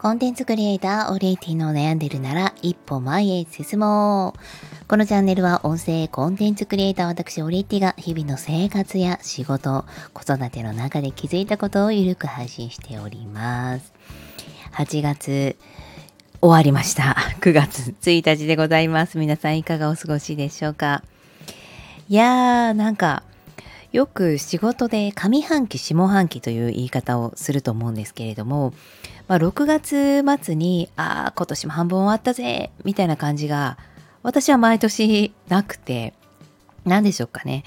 コンテンツクリエイター、オリエティの悩んでるなら一歩前へ進もう。このチャンネルは音声コンテンツクリエイター私オリエティが日々の生活や仕事、子育ての中で気づいたことをゆるく配信しております。8月終わりました。9月1日でございます。皆さんいかがお過ごしでしょうか？いやー、なんかよく仕事で上半期下半期という言い方をすると思うんですけれどもまあ、6月末に、ああ、今年も半分終わったぜ、みたいな感じが、私は毎年なくて、何でしょうかね。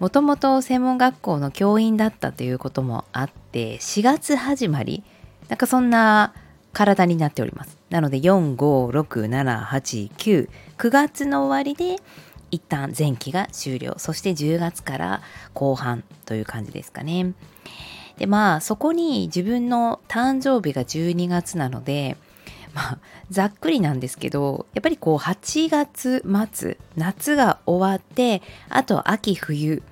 もともと専門学校の教員だったということもあって、4月始まり、なんかそんな体になっております。なので、4、5、6、7、8、9、9月の終わりで、一旦前期が終了。そして10月から後半という感じですかね。でまあそこに自分の誕生日が12月なのでまあざっくりなんですけどやっぱりこう8月末夏が終わってあと秋冬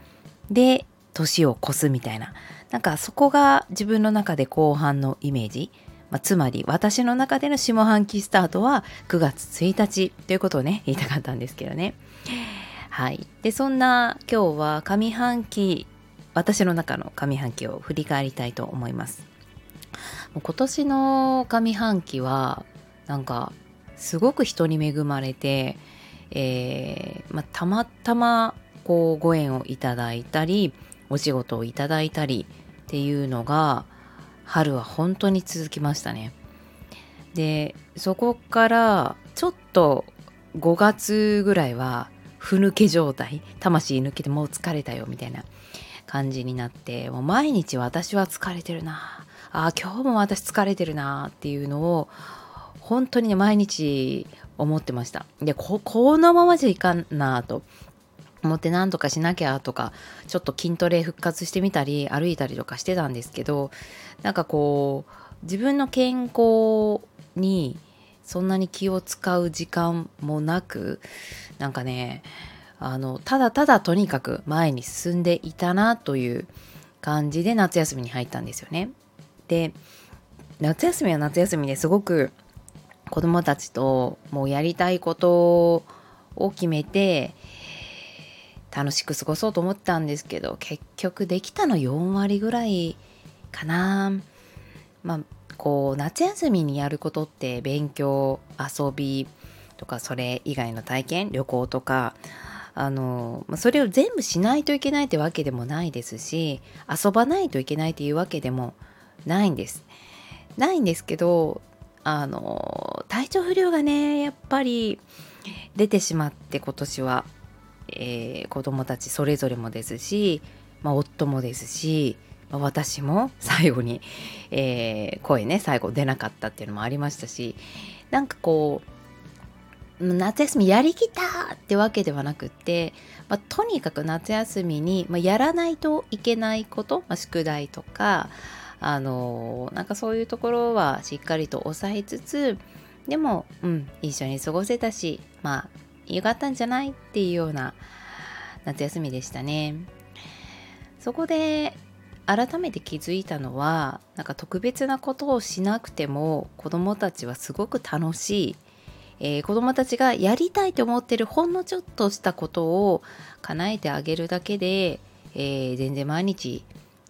で年を越すみたいな。なんかそこが自分の中で後半のイメージ、まあ、つまり私の中での下半期スタートは9月1日ということをね言いたかったんですけどね。はい。で、そんな今日は上半期私の中の上半期を振り返りたいと思います今年の上半期はなんかすごく人に恵まれて、えーまあ、たまたまこうご縁をいただいたりお仕事をいただいたりっていうのが春は本当に続きましたね。でそこからちょっと5月ぐらいはふぬけ状態魂抜けてもう疲れたよみたいな感じになってもう毎日私は疲れてるな。あ今日も私疲れてるなっていうのを本当にね毎日思ってました。でこのままじゃいかんなと。思って何とかしなきゃとかちょっと筋トレ復活してみたり歩いたりとかしてたんですけどなんかこう自分の健康にそんなに気を使う時間もなくなんかねあのただただとにかく前に進んでいたなという感じで夏休みに入ったんですよね。で夏休みは夏休みですごく子供たちともうやりたいことを決めて楽しく過ごそうと思ったんですけど結局できたの4割ぐらいかな。まあこう夏休みにやることって勉強遊びとかそれ以外の体験旅行とかあのそれを全部しないといけないってわけでもないですし遊ばないといけないっていうわけでもないんです。ないんですけどあの体調不良がねやっぱり出てしまって今年は、えー、子供たちそれぞれもですし、まあ、夫もですし、ま、私も 最後に、えー、声ね最後出なかったっていうのもありましたしなんかこう夏休みやりきったってわけではなくって、まあ、とにかく夏休みに、まあ、やらないといけないこと、まあ、宿題とかあのー、なんかそういうところはしっかりと抑えつつでも、うん、一緒に過ごせたしまあよかったんじゃないっていうような夏休みでしたね。そこで改めて気づいたのはなんか特別なことをしなくても子どもたちはすごく楽しいえー、子どもたちがやりたいと思ってるほんのちょっとしたことを叶えてあげるだけで、えー、全然毎日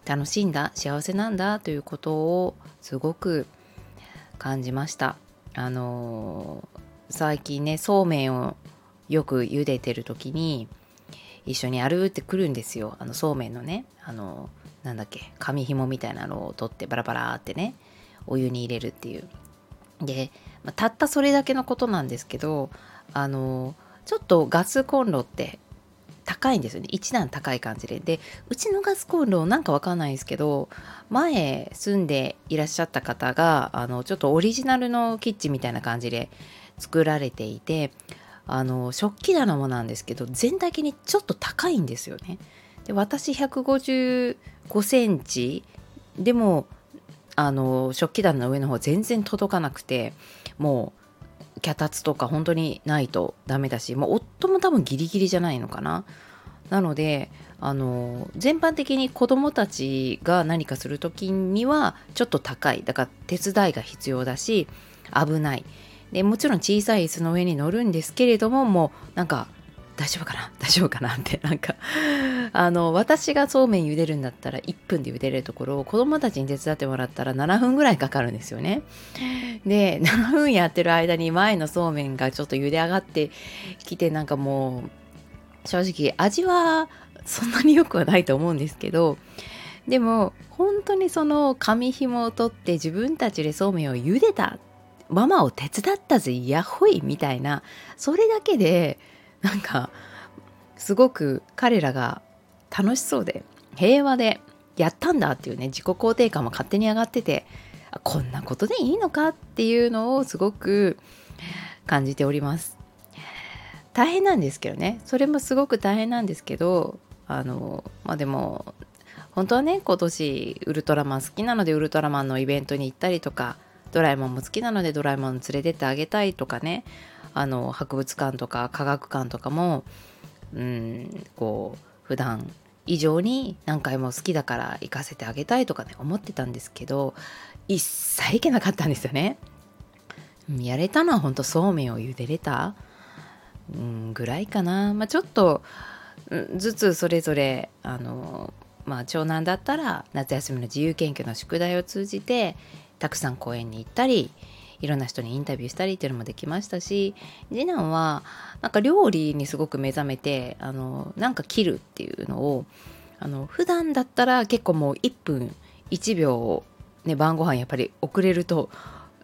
楽しんだ幸せなんだということをすごく感じました。あのー、最近ねそうめんをよく茹でてる時に一緒にやるってくるんですよあのそうめんのねあのなんだっけ紙紐みたいなのを取ってバラバラってねお湯に入れるっていうでたったそれだけのことなんですけどあのちょっとガスコンロって高いんですよね一段高い感じででうちのガスコンロなんかわかんないですけど前住んでいらっしゃった方があのちょっとオリジナルのキッチンみたいな感じで作られていてあの食器棚もなんですけど全体的にちょっと高いんですよね。で私155センチでもあの食器棚の上の方全然届かなくてもう脚立とか本当にないとダメだしもう夫も多分ギリギリじゃないのかな。なのであの全般的に子どもたちが何かする時にはちょっと高い。だから手伝いが必要だし危ない。でもちろん小さい椅子の上に乗るんですけれどももうなんか大丈夫かな？大丈夫かな？ってなんかあの私がそうめん茹でるんだったら1分で茹でれるところを子供たちに手伝ってもらったら7分ぐらいかかるんですよね。で7分やってる間に前のそうめんがちょっと茹で上がってきてなんかもう正直味はそんなに良くはないと思うんですけどでも本当にその紙紐を取って自分たちでそうめんを茹でたママを手伝ったぜやっほいみたいなそれだけでなんかすごく彼らが楽しそうで平和でやったんだっていうね自己肯定感も勝手に上がっててこんなことでいいのかっていうのをすごく感じております。大変なんですけどね。それもすごく大変なんですけどあのまあでも本当はね今年ウルトラマン好きなのでウルトラマンのイベントに行ったりとかドラえもんも好きなのでドラえもん連れてってあげたいとかねあの博物館とか科学館とかもうんこう普段以上に何回も好きだから行かせてあげたいとかね思ってたんですけど一切行けなかったんですよね。やれたのはほんとそうめんを茹でれた、うん、ぐらいかな。まあ、ちょっとずつそれぞれあの、まあ、長男だったら夏休みの自由研究の宿題を通じてたくさん公園に行ったりいろんな人にインタビューしたりっていうのもできましたし次男はなんか料理にすごく目覚めてあのなんか切るっていうのをあの普段だったら結構もう1分1秒、ね、晩ご飯やっぱり遅れると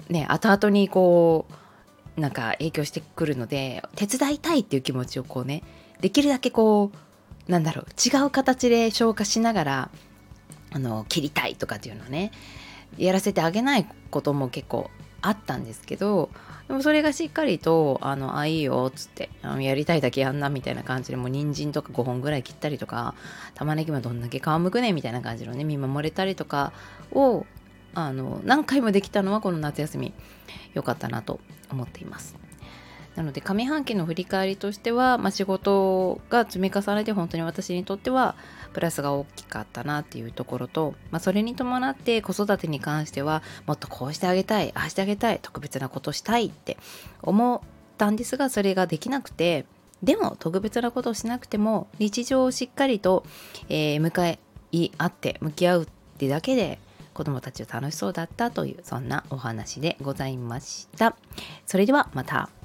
ね後々にこうなんか影響してくるので手伝いたいっていう気持ちをこうねできるだけこうなんだろう違う形で消化しながらあの切りたいとかっていうのねやらせてあげないことも結構あったんですけどでもそれがしっかりと「あのあいいよ」っつってあのやりたいだけやんなみたいな感じでもう人参とか5本ぐらい切ったりとか玉ねぎもどんだけ皮むくねみたいな感じのね見守れたりとかをあの何回もできたのはこの夏休み良かったなと思っています。なので上半期の振り返りとしては、まあ、仕事が積み重ねて本当に私にとってはプラスが大きかったなっていうところと、まあ、それに伴って子育てに関してはもっとこうしてあげたいああしてあげたい特別なことしたいって思ったんですがそれができなくてでも特別なことをしなくても日常をしっかりと、えー、迎え合って向き合うってだけで子供たちは楽しそうだったというそんなお話でございました。それではまた。